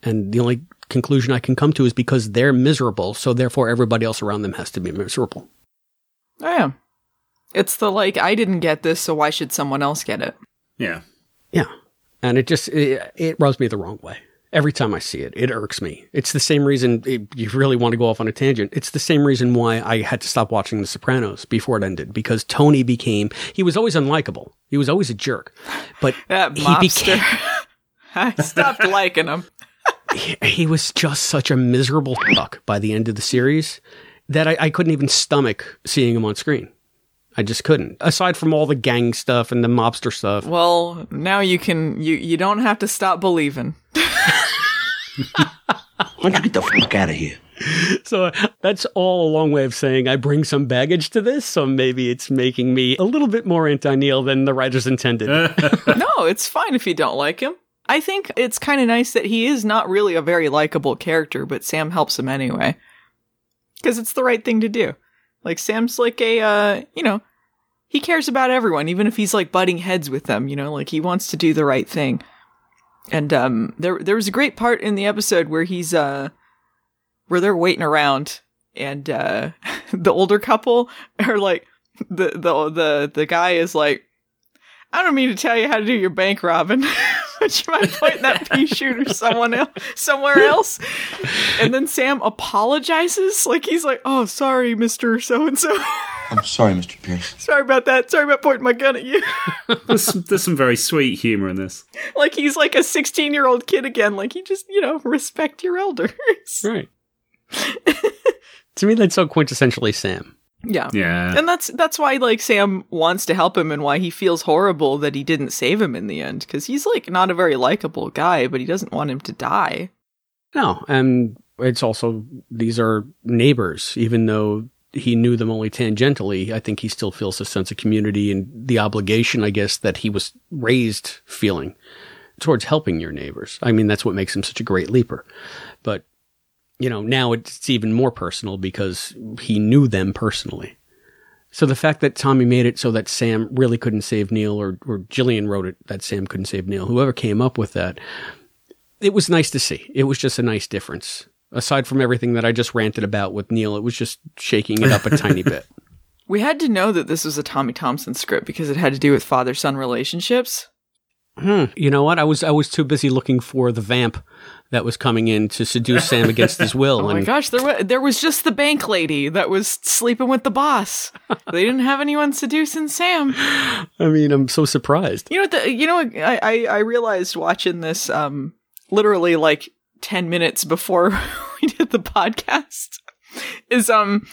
And the only conclusion I can come to is because they're miserable, so therefore everybody else around them has to be miserable. Oh, yeah. It's the, like, I didn't get this, so why should someone else get it? Yeah. Yeah. And it just it, it rubs me the wrong way. Every time I see it, it irks me. It's the same reason it, you really want to go off on a tangent. It's the same reason why I had to stop watching The Sopranos before it ended because Tony became, he was always unlikable. He was always a jerk. But <laughs> he became, <laughs> I stopped liking him. <laughs> he, he was just such a miserable fuck by the end of the series that I, I couldn't even stomach seeing him on screen. I just couldn't. Aside from all the gang stuff and the mobster stuff. Well, now you can you you don't have to stop believing. Why don't you get the fuck out of here? So that's all a long way of saying I bring some baggage to this, so maybe it's making me a little bit more anti Neil than the writers intended. <laughs> no, it's fine if you don't like him. I think it's kind of nice that he is not really a very likable character, but Sam helps him anyway. Because it's the right thing to do. Like, Sam's like a, uh, you know, he cares about everyone, even if he's like butting heads with them, you know, like he wants to do the right thing. And, um, there, there was a great part in the episode where he's, uh, where they're waiting around and, uh, <laughs> the older couple <laughs> are like, the, the, the, the guy is like, I don't mean to tell you how to do your bank robbing, <laughs> but you might point that pea shooter someone else, somewhere else. And then Sam apologizes, like he's like, "Oh, sorry, Mister So and So. I'm sorry, Mr. Pierce. <laughs> Sorry about that. Sorry about pointing my gun at you." <laughs> there's, some, there's some very sweet humor in this. like he's like a sixteen-year-old kid again. Like he just, you know, respect your elders. <laughs> Right. to me, that's so quintessentially Sam. Yeah. Yeah. And that's that's why like Sam wants to help him and why he feels horrible that he didn't save him in the end cuz he's like not a very likable guy, but he doesn't want him to die. No, and it's also these are neighbors, even though he knew them only tangentially. I think he still feels a sense of community and the obligation, I guess, that he was raised feeling towards helping your neighbors. I mean, that's what makes him such a great leaper. But you know, now it's even more personal because he knew them personally. So the fact that Tommy made it so that Sam really couldn't save Neil, or, or Gillian wrote it that Sam couldn't save Neil, whoever came up with that, it was nice to see. It was just a nice difference. Aside from everything that I just ranted about with Neil, it was just shaking it up a tiny bit. <laughs> We had to know that this was a Tommy Thompson script because it had to do with father-son relationships. Hmm. You know what? I was I was too busy looking for the vamp that was coming in to seduce Sam against his <laughs> will. Oh my and gosh, there was there was just the bank lady that was sleeping with the boss. <laughs> they didn't have anyone seducing Sam. I mean, I'm so surprised. You know what? The, you know what? I, I I realized watching this um literally like ten minutes before <laughs> we did the podcast is um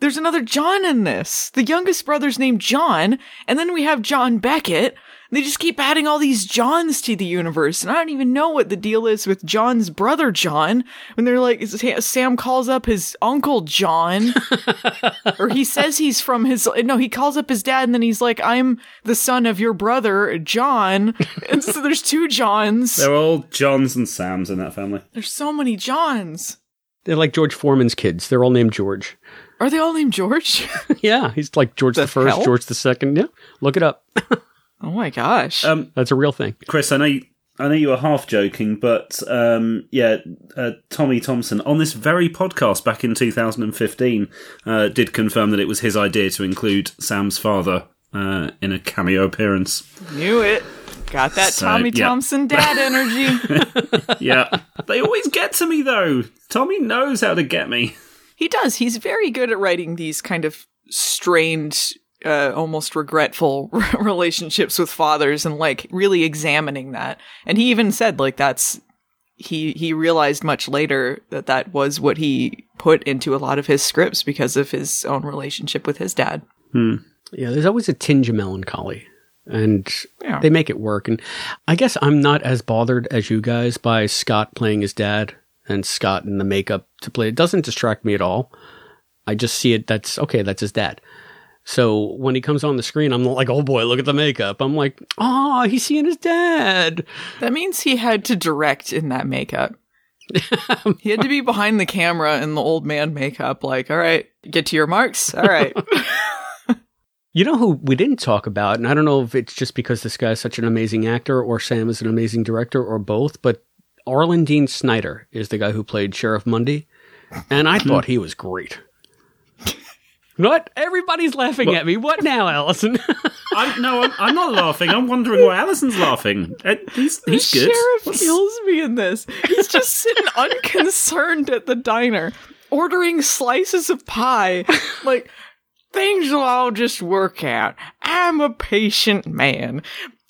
there's another John in this. The youngest brother's named John, and then we have John Beckett. They just keep adding all these Johns to the universe, and I don't even know what the deal is with John's brother John. When they're like, Sam calls up his uncle John, <laughs> or he says he's from his. No, he calls up his dad, and then he's like, "I'm the son of your brother John." <laughs> And so there's two Johns. They're all Johns and Sams in that family. There's so many Johns. They're like George Foreman's kids. They're all named George. Are they all named George? <laughs> yeah, he's like George the, first, hell? George the second. Yeah, look it up. oh my gosh. Um, That's a real thing. Chris, I know you, I know you were half joking, but um, yeah, uh, Tommy Thompson on this very podcast back in 2015 uh, did confirm that it was his idea to include Sam's father uh, in a cameo appearance. Knew it. Got that So, Tommy yeah. Thompson dad <laughs> energy. <laughs> yeah, they always get to me though. Tommy knows how to get me. He does. He's very good at writing these kind of strained, uh, almost regretful <laughs> relationships with fathers and like really examining that. And he even said like that's he he realized much later that that was what he put into a lot of his scripts because of his own relationship with his dad. Hmm. Yeah, there's always a tinge of melancholy, and Yeah. they make it work. And I guess I'm not as bothered as you guys by Scott playing his dad and Scott in the makeup to play. It doesn't distract me at all. I just see it. That's okay. That's his dad. So when he comes on the screen, I'm like, oh boy, look at the makeup. I'm like, oh, he's seeing his dad. That means he had to direct in that makeup. <laughs> he had to be behind the camera in the old man makeup, like, all right, get to your marks. All right. <laughs> <laughs> You know who we didn't talk about, and I don't know if it's just because this guy's such an amazing actor or Sam is an amazing director or both, but Arlen Dean Snyder is the guy who played Sheriff Mundy, and I thought he was great. What? Everybody's laughing at me. What now, Allison? <laughs> I'm, no, I'm, I'm not laughing. I'm wondering why Allison's laughing. Uh, He's, he's the good. sheriff What's- kills me in this. He's just sitting <laughs> unconcerned at the diner, ordering slices of pie. Like, things will all just work out. I'm a patient man.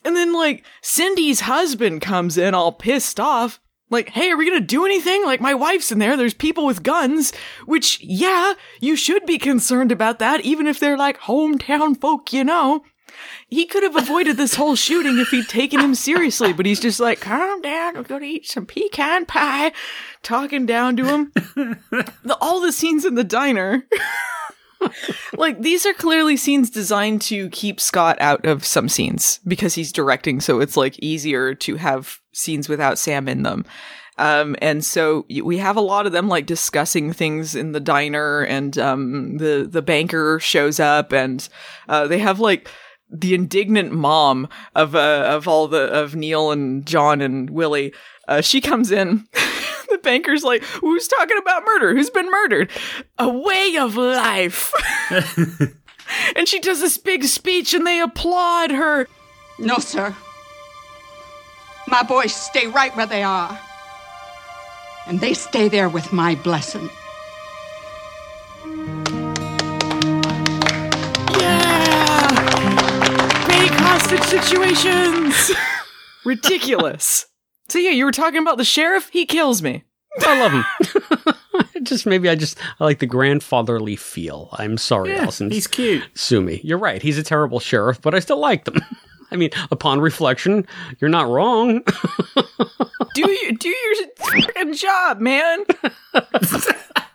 And then, like, Cindy's husband comes in all pissed off. Like, hey, are we gonna do anything? Like, my wife's in there. There's people with guns. Which, yeah, you should be concerned about that, even if they're like hometown folk, you know. He could have avoided this whole shooting if he'd taken him seriously, but he's just like, calm down, we're gonna eat some pecan pie, talking down to him. the, all the scenes in the diner. <laughs> like, these are clearly scenes designed to keep Scott out of some scenes because he's directing, so it's like easier to have scenes without Sam in them. Um, and so we have a lot of them like discussing things in the diner and, um, the, the banker shows up and, uh, they have like, the indignant mom of uh, of all the of Neil and John and Willie. Uh, she comes in. <laughs> the banker's like, "Who's talking about murder? Who's been murdered? A way of life." <laughs> <laughs> and she does this big speech, and they applaud her. No, sir. My boys stay right where they are. And they stay there with my blessing. Yeah! Big hostage situations. <laughs> Ridiculous. So yeah, you were talking about the sheriff. He kills me. I love him. <laughs> just maybe I just I like the grandfatherly feel. I'm sorry, Yeah, Allison. he's cute. Sue me. You're right. He's a terrible sheriff, but I still like him. <laughs> I mean, upon reflection, you're not wrong. <laughs> do you do your job, man? <laughs>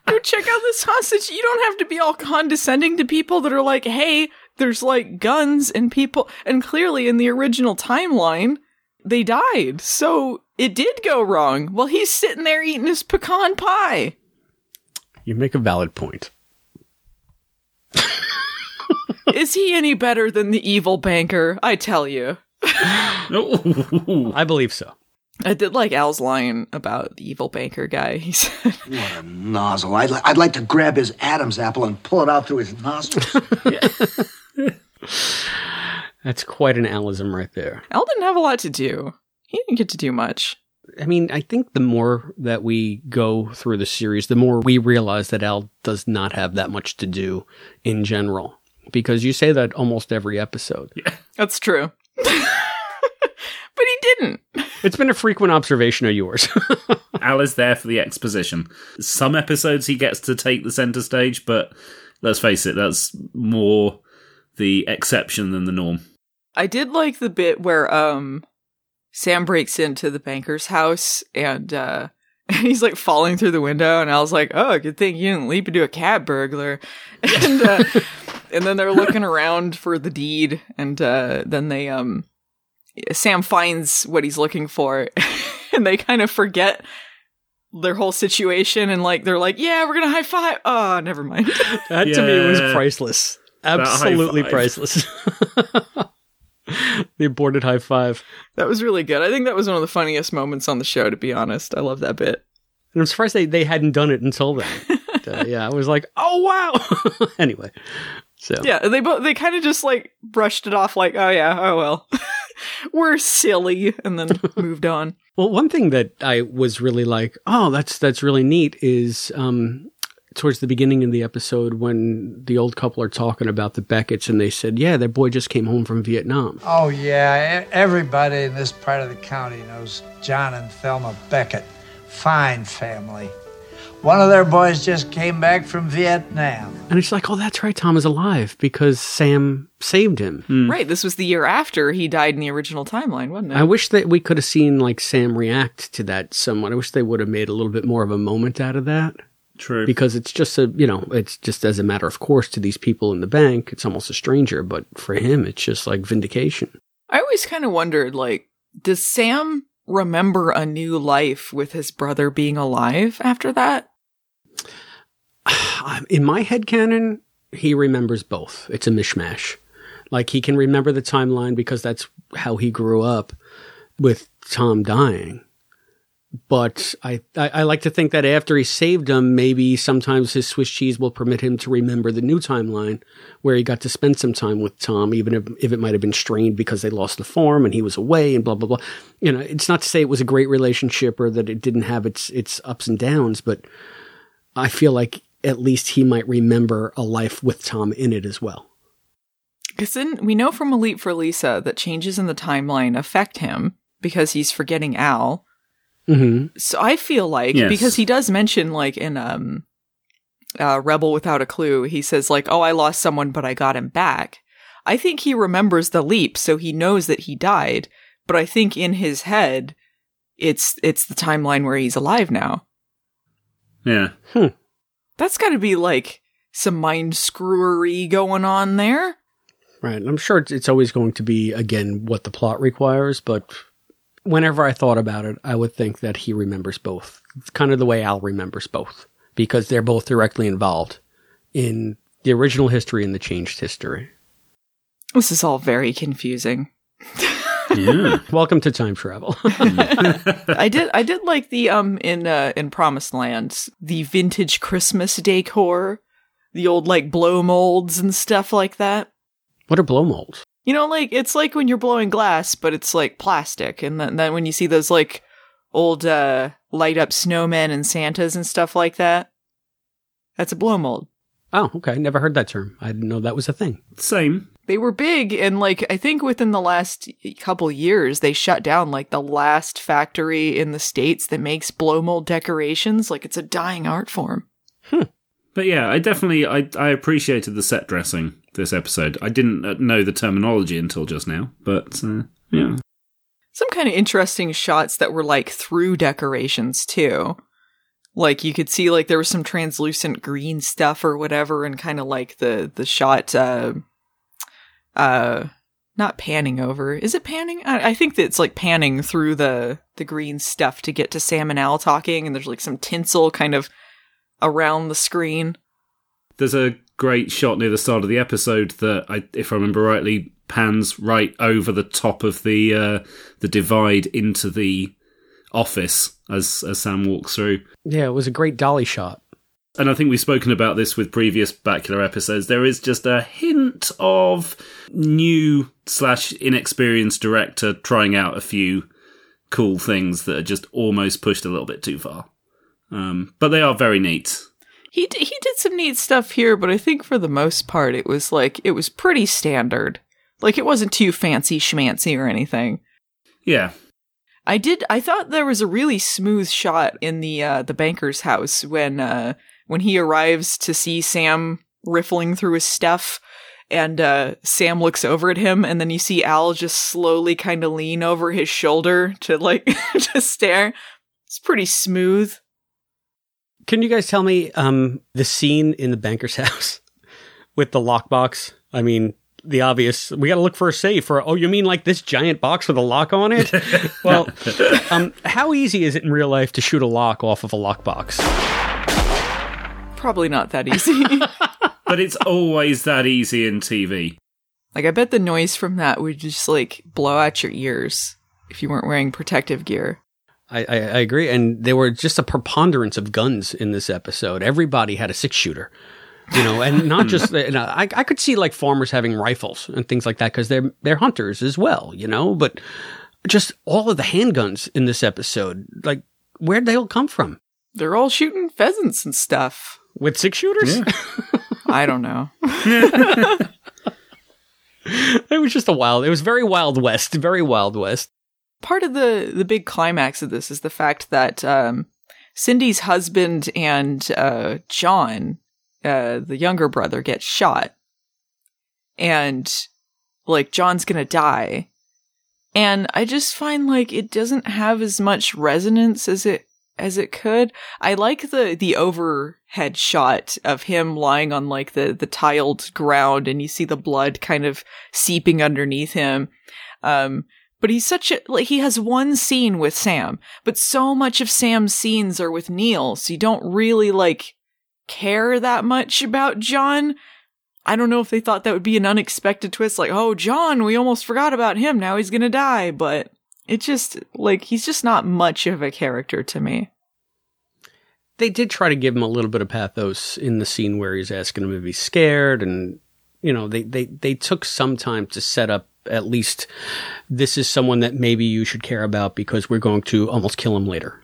Go check out this hostage. You don't have to be all condescending to people that are like, hey, there's like guns and people, and clearly in the original timeline, they died. So it did go wrong. Well, he's sitting there eating his pecan pie. you make a valid point. <laughs> Is he any better than the evil banker? I tell you. <laughs> I believe so. I did like Al's line about the evil banker guy. He said, <laughs> What a nozzle. I'd, li- I'd like to grab his Adam's apple and pull it out through his nostrils. <laughs> That's quite an Alism right there. Al didn't have a lot to do. He didn't get to do much. I mean, I think the more that we go through the series, the more we realize that Al does not have that much to do in general. Because you say that almost every episode. Yeah, That's true. <laughs> but he didn't. It's been a frequent observation of yours. <laughs> Al is there for the exposition. Some episodes he gets to take the center stage, but let's face it, that's more the exception than the norm. I did like the bit where um Sam breaks into the banker's house and uh and <laughs> he's like falling through the window and I was like, "Oh, good thing you didn't leap into a cat burglar." <laughs> And uh <laughs> and then they're looking around for the deed and uh then they um Sam finds what he's looking for and they kind of forget their whole situation and like they're like, "Yeah, we're going to high five." Oh, never mind. that to me was priceless. Absolutely priceless. <laughs> the aborted high five. That was really good. I think that was one of the funniest moments on the show, to be honest. I love that bit. And I'm surprised they, they hadn't done it until then. <laughs> uh, yeah, I was like, oh wow. <laughs> anyway, so Yeah, they both they kind of just like brushed it off, like, oh yeah, oh well, we're silly, and then moved on. Well, one thing that I was really like, oh, that's that's really neat is um, towards the beginning of the episode when the old couple are talking about the Beckett's and they said, yeah, that boy just came home from Vietnam. Oh, yeah. Everybody in this part of the county knows John and Thelma Beckett. Fine family. One of their boys just came back from Vietnam. And it's like, oh, that's right, Tom is alive because Sam saved him. Hmm. Right, this was the year after he died in the original timeline, wasn't it? I wish that we could have seen like Sam react to that somewhat. I wish they would have made a little bit more of a moment out of that. True. Because it's just a, you know, it's just as a matter of course to these people in the bank, it's almost a stranger, but for him, it's just like vindication. I always kind of wondered, like, does Sam remember a new life with his brother being alive after that? <sighs> In my head canon, he remembers both. It's a mishmash. Like he can remember the timeline because that's how he grew up with Tom dying. But I, I, I like to think that after he saved him, maybe sometimes his Swiss cheese will permit him to remember the new timeline where he got to spend some time with Tom, even if, if it might have been strained because they lost the form and he was away and blah blah blah. You know, it's not to say it was a great relationship or that it didn't have its its ups and downs, but I feel like at least he might remember a life with Tom in it as well. Because we know from Leap for Lisa that changes in the timeline affect him because he's forgetting Al. Mm-hmm. So I feel like Yes. because he does mention like in um uh Rebel Without a Clue, he says like, "Oh, I lost someone but I got him back." I think he remembers the leap so he knows that he died, but I think in his head it's it's the timeline where he's alive now. Yeah. That's got to be like some mind screwery going on there. Right. I'm sure it's, it's always going to be, again, what the plot requires, but whenever I thought about it, I would think that he remembers both. It's kind of the way Al remembers both, because they're both directly involved in the original history and the changed history. This is all very confusing. Yeah. <laughs> Welcome to time travel. <laughs> I did I did like the um in uh in Promised Land, the vintage Christmas decor, the old like blow molds and stuff like that. what are blow molds? You know, like it's like when you're blowing glass, but it's like plastic, and then, then when you see those like old uh light up snowmen and Santas and stuff like that, that's a blow mold. Oh, okay. Never heard that term. I didn't know that was a thing. Same. They were big, and like I think within the last couple years, they shut down like the last factory in the states that makes blow mold decorations. Like it's a dying art form. Hmm. But yeah, I definitely I, I appreciated the set dressing this episode. I didn't uh, know the terminology until just now, but uh, yeah. Some kind of interesting shots that were like through decorations too. Like you could see like there was some translucent green stuff or whatever, and kind of like the the shot. uh uh not panning over is it panning I, I think that it's like panning through the the green stuff to get to sam and al talking and there's like some tinsel kind of around the screen There's a great shot near the start of the episode that, I, if I remember rightly, pans right over the top of the uh, the divide into the office as as Sam walks through. Yeah, it was a great dolly shot. And I think we've spoken about this with previous Bakula episodes. There is just a hint of new slash inexperienced director trying out a few cool things that are just almost pushed a little bit too far. Um, but they are very neat. He d- he did some neat stuff here but i think for the most part it was like it was pretty standard like it wasn't too fancy schmancy or anything Yeah. I did. I thought there was a really smooth shot in the uh, the banker's house when uh, when he arrives to see Sam riffling through his stuff, and uh, Sam looks over at him, and then you see Al just slowly kind of lean over his shoulder to like <laughs> to stare. It's pretty smooth. Can you guys tell me um, the scene in the banker's <laughs> house with the lockbox? I mean, the obvious. We got to look for a safe. Or oh, you mean like this giant box with a lock on it? <laughs> well, um, how easy is it in real life to shoot a lock off of a lockbox? Probably not that easy. <laughs> but it's always that easy in TV. like I bet the noise from that would just like blow out your ears if you weren't wearing protective gear. I, I, I agree. And there were just a preponderance of guns in this episode. Everybody had a six shooter, you know, and <laughs> not just, you know, I, I could see like farmers having rifles and things like that because they're, they're hunters as well, you know, but just all of the handguns in this episode, like where'd they all come from? They're all shooting pheasants and stuff. With six shooters? <laughs> I don't know. <laughs> it was just a wild, it was very Wild West, very Wild West. Part of the the big climax of this is the fact that um, Cindy's husband and uh, John, uh, the younger brother, gets shot, and like John's gonna die, and I just find like it doesn't have as much resonance as it as it could. I like the the overhead shot of him lying on like the the tiled ground and you see the blood kind of seeping underneath him. Um but he's such a like he has one scene with Sam, but so much of Sam's scenes are with Neil, so you don't really like care that much about John. I don't know if they thought that would be an unexpected twist, like, oh, John, we almost forgot about him. Now he's gonna die. But It just like he's just not much of a character to me. They did try to give him a little bit of pathos in the scene where he's asking him if he's scared, and you know they they they took some time to set up at least this is someone that maybe you should care about because we're going to almost kill him later.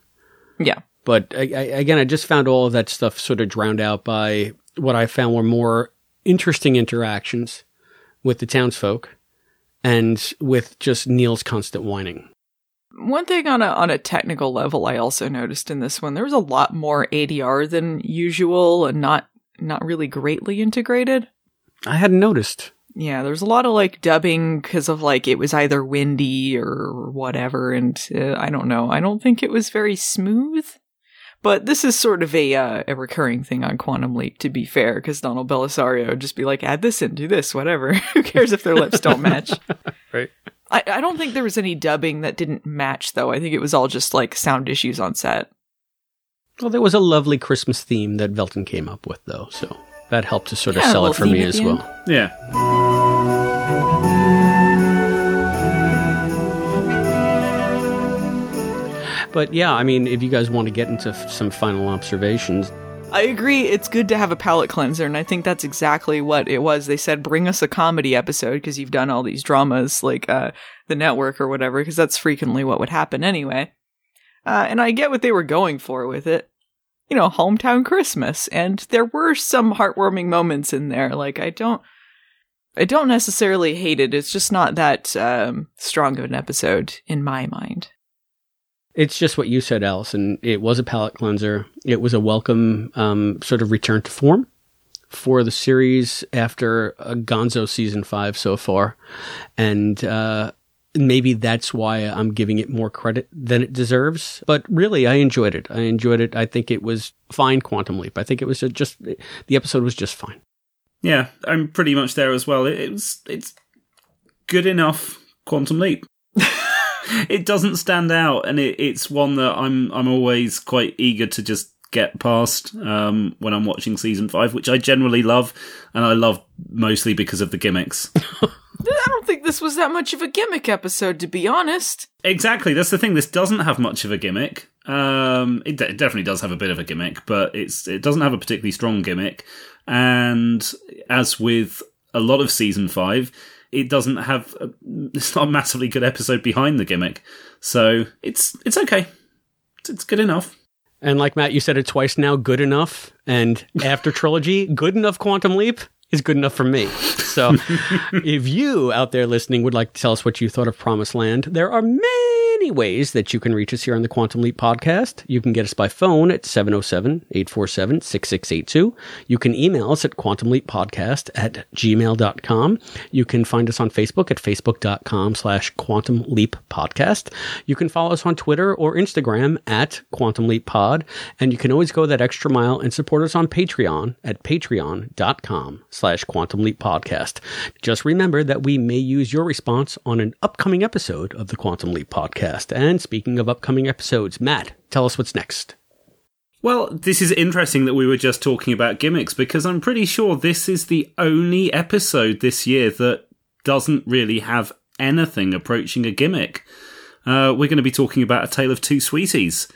Yeah. But I, I, again, I just found all of that stuff sort of drowned out by what I found were more interesting interactions with the townsfolk and with just Neil's constant whining. One thing on a on a technical level I also noticed in this one, there was a lot more ADR than usual and not not really greatly integrated. I hadn't noticed. Yeah, there's a lot of like dubbing because of like it was either windy or whatever, and uh, I don't know. I don't think it was very smooth. But this is sort of a uh, a recurring thing on Quantum Leap, to be fair, because Donald Bellisario would just be like, add this in, do this, whatever. <laughs> Who cares if their lips don't match? <laughs> right. I, I don't think there was any dubbing that didn't match, though. I think it was all just like sound issues on set. Well, there was a lovely Christmas theme that Velton came up with, though, so that helped to sort of Yeah, sell it for me as well. end. Yeah. But yeah, I mean, if you guys want to get into f- some final observations, I agree. It's good to have a palate cleanser, and I think that's exactly what it was. They said, "Bring us a comedy episode because you've done all these dramas like uh, the network or whatever." Because that's frequently what would happen anyway. Uh, and I get what they were going for with it. You know, hometown Christmas, and there were some heartwarming moments in there. Like I don't, I don't necessarily hate it. It's just not that um, strong of an episode in my mind. it's just what you said, Allison. It was a palate cleanser. It was a welcome um, sort of return to form for the series after uh, Gonzo season five so far, and uh, maybe that's why I'm giving it more credit than it deserves. But really, I enjoyed it. I enjoyed it. I think it was fine. Quantum Leap. I think it was just the episode was just fine. Yeah, I'm pretty much there as well. It, it was it's good enough Quantum Leap. <laughs> it doesn't stand out, and it, it's one that I'm I'm always quite eager to just get past um, when I'm watching season five, which I generally love, and I love mostly because of the gimmicks. <laughs> I don't think this was that much of a gimmick episode, to be honest. Exactly, that's the thing. This doesn't have much of a gimmick. Um, it, de- it definitely does have a bit of a gimmick, but it's it doesn't have a particularly strong gimmick. And as with a lot of season five, it doesn't have. A, it's not a massively good episode behind the gimmick, so it's it's okay. It's, it's good enough. And like Matt, you said it twice now. Good enough, and after trilogy, good enough. Quantum Leap is good enough for me. So, <laughs> if you out there listening would like to tell us what you thought of Promised Land, there are many ways that you can reach us here on the Quantum Leap podcast. You can get us by phone at 707 847 6682. You can email us at quantumleappodcast at gmail.com. You can find us on Facebook at facebook.com slash quantum leap podcast. You can follow us on Twitter or Instagram at quantum leap pod. And you can always go that extra mile and support us on Patreon at patreon.com slash quantum leap podcast. Just remember that we may use your response on an upcoming episode of the Quantum Leap podcast. And speaking of upcoming episodes, Matt, tell us what's next. Well, this is interesting that we were just talking about gimmicks because I'm pretty sure this is the only episode this year that doesn't really have anything approaching a gimmick. Uh, we're going to be talking about A Tale of Two Sweeties,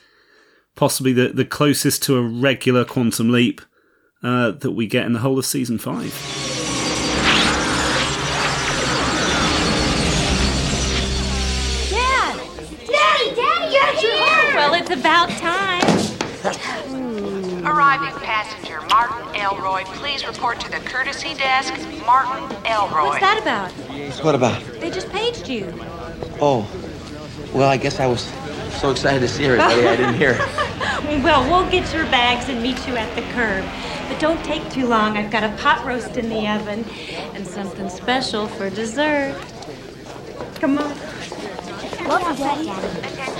possibly the, the closest to a regular Quantum Leap uh, that we get in the whole of season five. Arriving passenger Martin Elroy, please report to the courtesy desk. Martin Elroy. What's that about? What about? They just paged you. Oh, well, I guess I was so excited to see everybody, I didn't hear. <laughs> Well, we'll get your bags and meet you at the curb. But don't take too long. I've got a pot roast in the oven and something special for dessert. Come on. Love you, Daddy.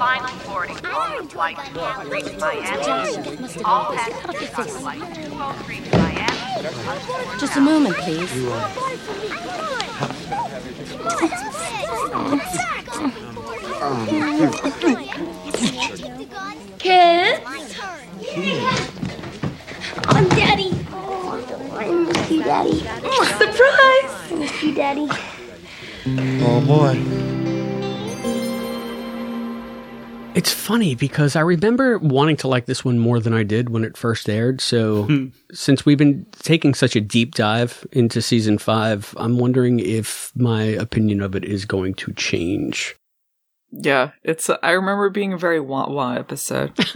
Attention, please. This is the final boarding call of flight 203 to Miami. All passengers on flight 203 to Miami. Just a moment, please. Uh, Kids? I'm Daddy. I miss you, Daddy. Surprise! I miss you, Daddy. Oh, boy. It's funny because I remember wanting to like this one more than I did when it first aired. So, hmm. since we've been taking such a deep dive into season five, I'm wondering if my opinion of it is going to change. Yeah, it's. I remember being a very wah wah episode. <laughs>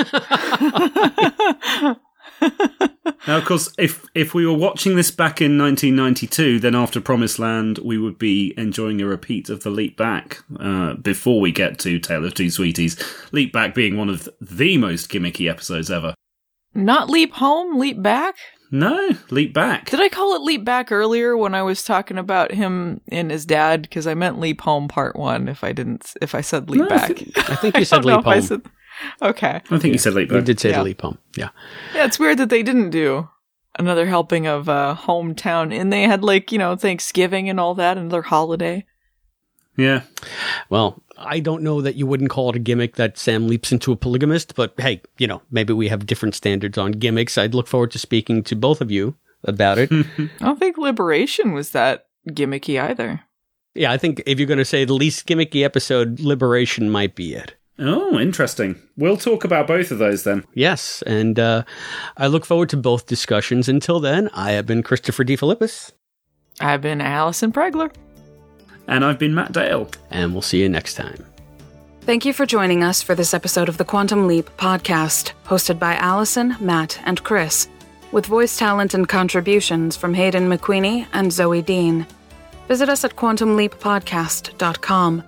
<laughs> <laughs> Now, of course, if if we were watching this back in 1992, then after Promised Land, we would be enjoying a repeat of the Leap Back uh, before we get to Tale of Two Sweeties. Leap Back being one of the most gimmicky episodes ever. Not leap home, leap back. No, Leap Back. Did I call it leap back earlier when I was talking about him and his dad? Because I meant leap home part one. If I didn't, if I said leap No, back, I think <laughs> you said leap home. Said- okay. I think you said Leap You Back. did say Yeah. the leap home. Yeah. Yeah, it's weird that they didn't do another helping of uh, hometown, and they had like you know Thanksgiving and all that, another holiday. Yeah. Well, I don't know that you wouldn't call it a gimmick that Sam leaps into a polygamist, but hey, you know, maybe we have different standards on gimmicks. I'd look forward to speaking to both of you about it. <laughs> I don't think Liberation was that gimmicky either. yeah, I think if you're going to say the least gimmicky episode, Liberation might be it. Oh, interesting. We'll talk about both of those then. Yes, and uh, I look forward to both discussions. Until then, I have been Christopher DeFilippis, I've been Allison Pregler. And I've been Matt Dale. and we'll see you next time. Thank you for joining us for this episode of the Quantum Leap podcast, hosted by Allison, Matt, and Chris, with voice talent and contributions from Hayden McQueenie and Zoe Dean. Visit us at quantumleappodcast.com.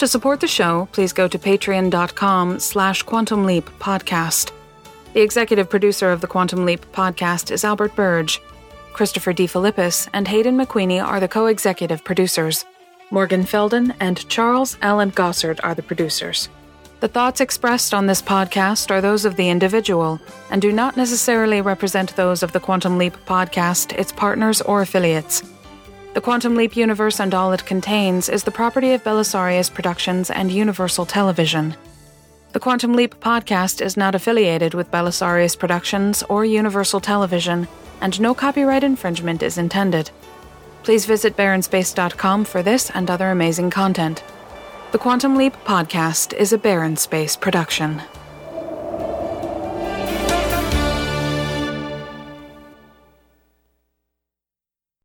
To support the show, please go to patreon.com slash Quantum Leap quantumleappodcast. The executive producer of the Quantum Leap podcast is Albert Burge. Christopher D. And Hayden McQueenie are the co-executive producers. Morgan Felden and Charles Allen Gossard are the producers. The thoughts expressed on this podcast are those of the individual and do not necessarily represent those of the Quantum Leap podcast, its partners, or affiliates. The Quantum Leap universe and all it contains is the property of Belisarius Productions and Universal Television. The Quantum Leap podcast is not affiliated with Belisarius Productions or Universal Television, and no copyright infringement is intended. Please visit baronspace.com for this and other amazing content. The Quantum Leap podcast is a Barren Space production.